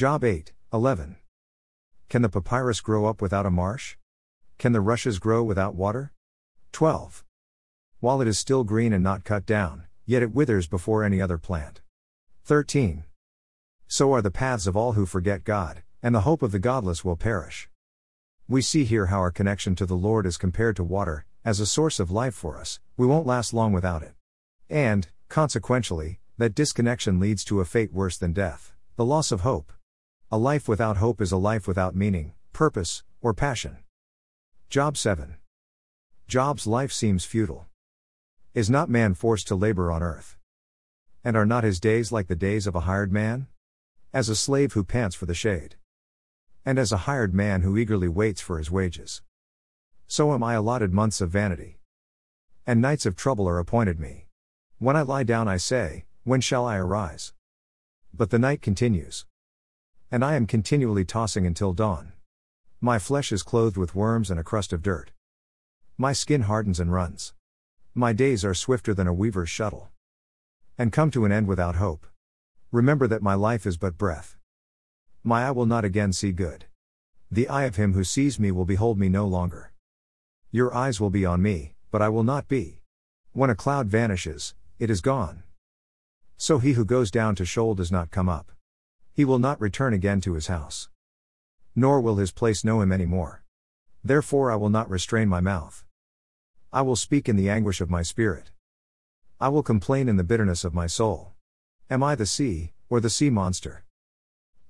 Job 8, 11. Can the papyrus grow up without a marsh? Can the rushes grow without water? 12. While it is still green and not cut down, yet it withers before any other plant. 13. So are the paths of all who forget God, and the hope of the godless will perish. We see here how our connection to the Lord is compared to water, as a source of life for us, we won't last long without it. And, consequentially, that disconnection leads to a fate worse than death the loss of hope. A life without hope is a life without meaning, purpose, or passion. Job 7. Job's life seems futile. Is not man forced to labor on earth? And are not his days like the days of a hired man? As a slave who pants for the shade. And as a hired man who eagerly waits for his wages. So am I allotted months of vanity. And nights of trouble are appointed me. When I lie down, I say, When shall I arise? But the night continues. And I am continually tossing until dawn. My flesh is clothed with worms and a crust of dirt. My skin hardens and runs. My days are swifter than a weaver's shuttle. And come to an end without hope. Remember that my life is but breath. My eye will not again see good. The eye of him who sees me will behold me no longer. Your eyes will be on me, but I will not be. When a cloud vanishes, it is gone. So he who goes down to Sheol does not come up. He will not return again to his house. Nor will his place know him any more. Therefore I will not restrain my mouth. I will speak in the anguish of my spirit. I will complain in the bitterness of my soul. Am I the sea, or the sea monster?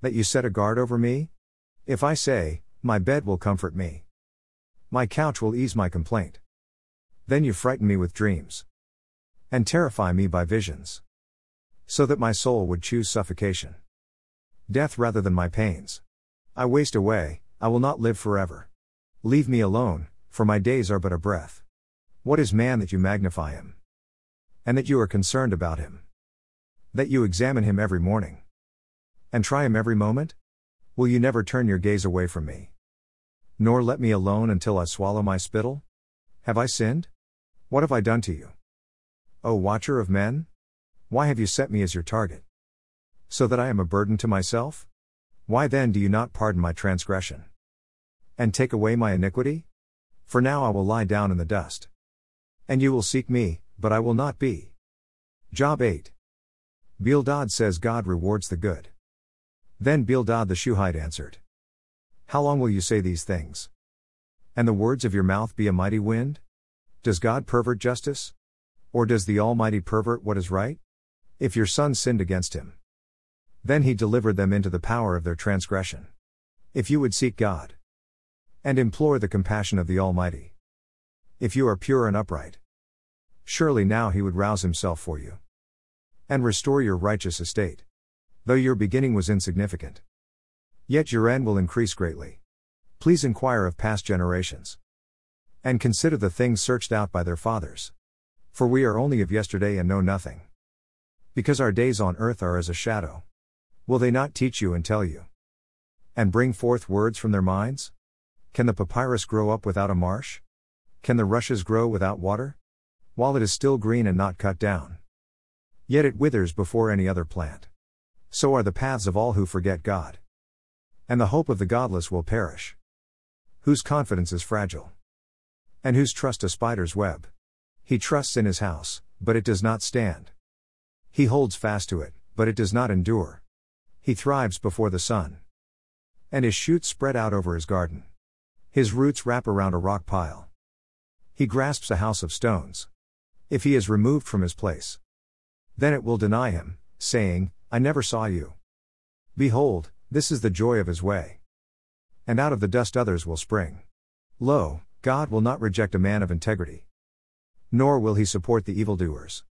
That you set a guard over me? If I say, My bed will comfort me, my couch will ease my complaint. Then you frighten me with dreams, and terrify me by visions, so that my soul would choose suffocation, death rather than my pains. I waste away, I will not live forever. Leave me alone, for my days are but a breath. What is man that you magnify him? And that you are concerned about him? That you examine him every morning? And try him every moment? Will you never turn your gaze away from me? Nor let me alone until I swallow my spittle? Have I sinned? What have I done to you? O watcher of men? Why have you set me as your target? So that I am a burden to myself? Why then do you not pardon my transgression? And take away my iniquity? For now I will lie down in the dust. And you will seek me, but I will not be. Job 8. Bildad says God rewards the good. Then Bildad the Shuhite answered, How long will you say these things? And the words of your mouth be a mighty wind? Does God pervert justice? Or does the Almighty pervert what is right? If your son sinned against him, then he delivered them into the power of their transgression. If you would seek God and implore the compassion of the Almighty, if you are pure and upright, Surely now he would rouse himself for you. And restore your righteous estate. Though your beginning was insignificant. Yet your end will increase greatly. Please inquire of past generations. And consider the things searched out by their fathers. For we are only of yesterday and know nothing. Because our days on earth are as a shadow. Will they not teach you and tell you? And bring forth words from their minds? Can the papyrus grow up without a marsh? Can the rushes grow without water? while it is still green and not cut down. Yet it withers before any other plant. So are the paths of all who forget God. And the hope of the godless will perish. Whose confidence is fragile. And whose trust a spider's web. He trusts in his house, but it does not stand. He holds fast to it, but it does not endure. He thrives before the sun. And his shoots spread out over his garden. His roots wrap around a rock pile. He grasps a house of stones if he is removed from his place. Then it will deny him, saying, I never saw you. Behold, this is the joy of his way. And out of the dust others will spring. Lo, God will not reject a man of integrity. Nor will he support the evildoers.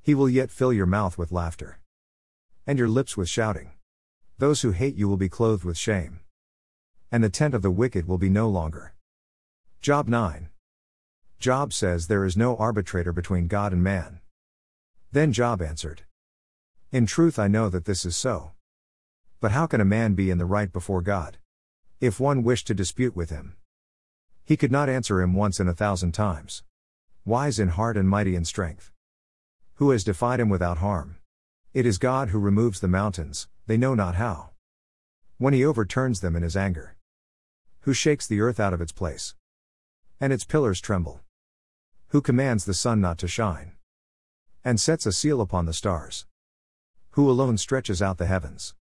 He will yet fill your mouth with laughter. And your lips with shouting. Those who hate you will be clothed with shame. And the tent of the wicked will be no longer. Job 9. Job says there is no arbitrator between God and man. Then Job answered, In truth, I know that this is so. But how can a man be in the right before God? If one wished to dispute with him, he could not answer him once in a thousand times. Wise in heart and mighty in strength. Who has defied him without harm? It is God who removes the mountains, they know not how. When he overturns them in his anger. Who shakes the earth out of its place? And its pillars tremble. Who commands the sun not to shine? And sets a seal upon the stars? Who alone stretches out the heavens?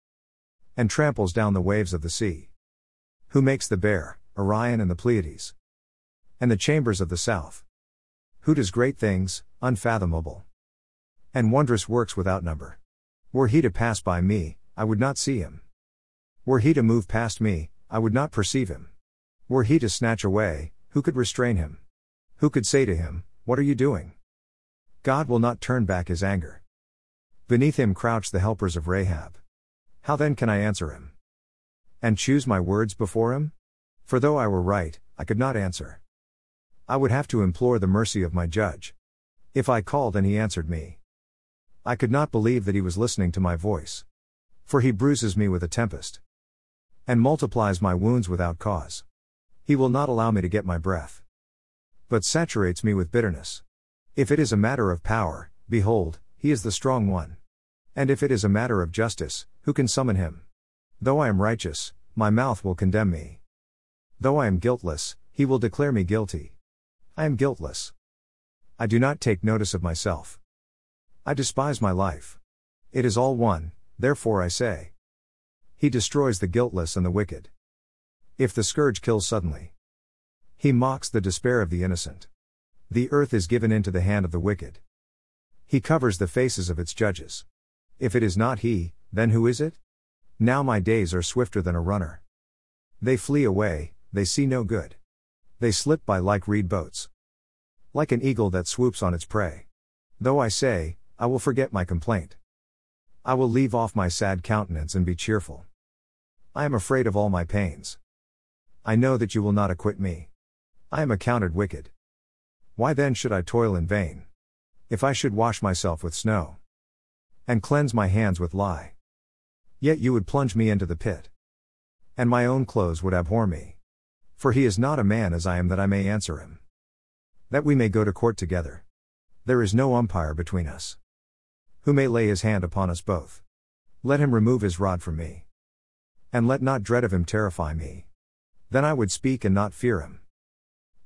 And tramples down the waves of the sea? Who makes the bear, Orion and the Pleiades? And the chambers of the south? Who does great things, unfathomable? And wondrous works without number? Were he to pass by me, I would not see him. Were he to move past me, I would not perceive him. Were he to snatch away, who could restrain him? Who could say to him, What are you doing? God will not turn back his anger. Beneath him crouch the helpers of Rahab. How then can I answer him? And choose my words before him? For though I were right, I could not answer. I would have to implore the mercy of my judge. If I called and he answered me, I could not believe that he was listening to my voice. For he bruises me with a tempest and multiplies my wounds without cause. He will not allow me to get my breath, but saturates me with bitterness. If it is a matter of power, behold, he is the strong one. And if it is a matter of justice, who can summon him? Though I am righteous, my mouth will condemn me. Though I am guiltless, he will declare me guilty. I am guiltless. I do not take notice of myself. I despise my life. It is all one, therefore I say. He destroys the guiltless and the wicked. If the scourge kills suddenly, he mocks the despair of the innocent. The earth is given into the hand of the wicked. He covers the faces of its judges. If it is not he, then who is it? Now my days are swifter than a runner. They flee away, they see no good. They slip by like reed boats. Like an eagle that swoops on its prey. Though I say, I will forget my complaint. I will leave off my sad countenance and be cheerful. I am afraid of all my pains. I know that you will not acquit me. I am accounted wicked. Why then should I toil in vain? If I should wash myself with snow and cleanse my hands with lye, yet you would plunge me into the pit, and my own clothes would abhor me. For he is not a man as I am that I may answer him. That we may go to court together. There is no umpire between us who may lay his hand upon us both. Let him remove his rod from me. And let not dread of him terrify me. Then I would speak and not fear him.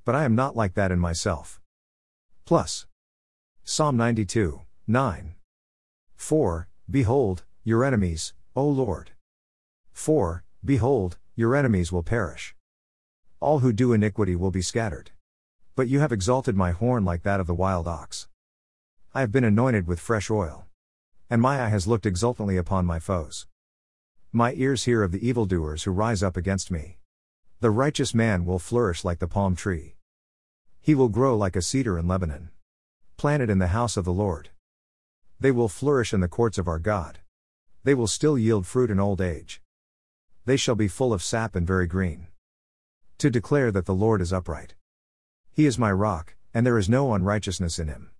But I am not like that in myself. Plus. Psalm 92, 9. 4. Behold, your enemies, O Lord. 4. Behold, your enemies will perish. All who do iniquity will be scattered. But you have exalted my horn like that of the wild ox. I have been anointed with fresh oil. And my eye has looked exultantly upon my foes. My ears hear of the evildoers who rise up against me. The righteous man will flourish like the palm tree. He will grow like a cedar in Lebanon. Planted in the house of the Lord. They will flourish in the courts of our God. They will still yield fruit in old age. They shall be full of sap and very green. To declare that the Lord is upright. He is my rock, and there is no unrighteousness in him.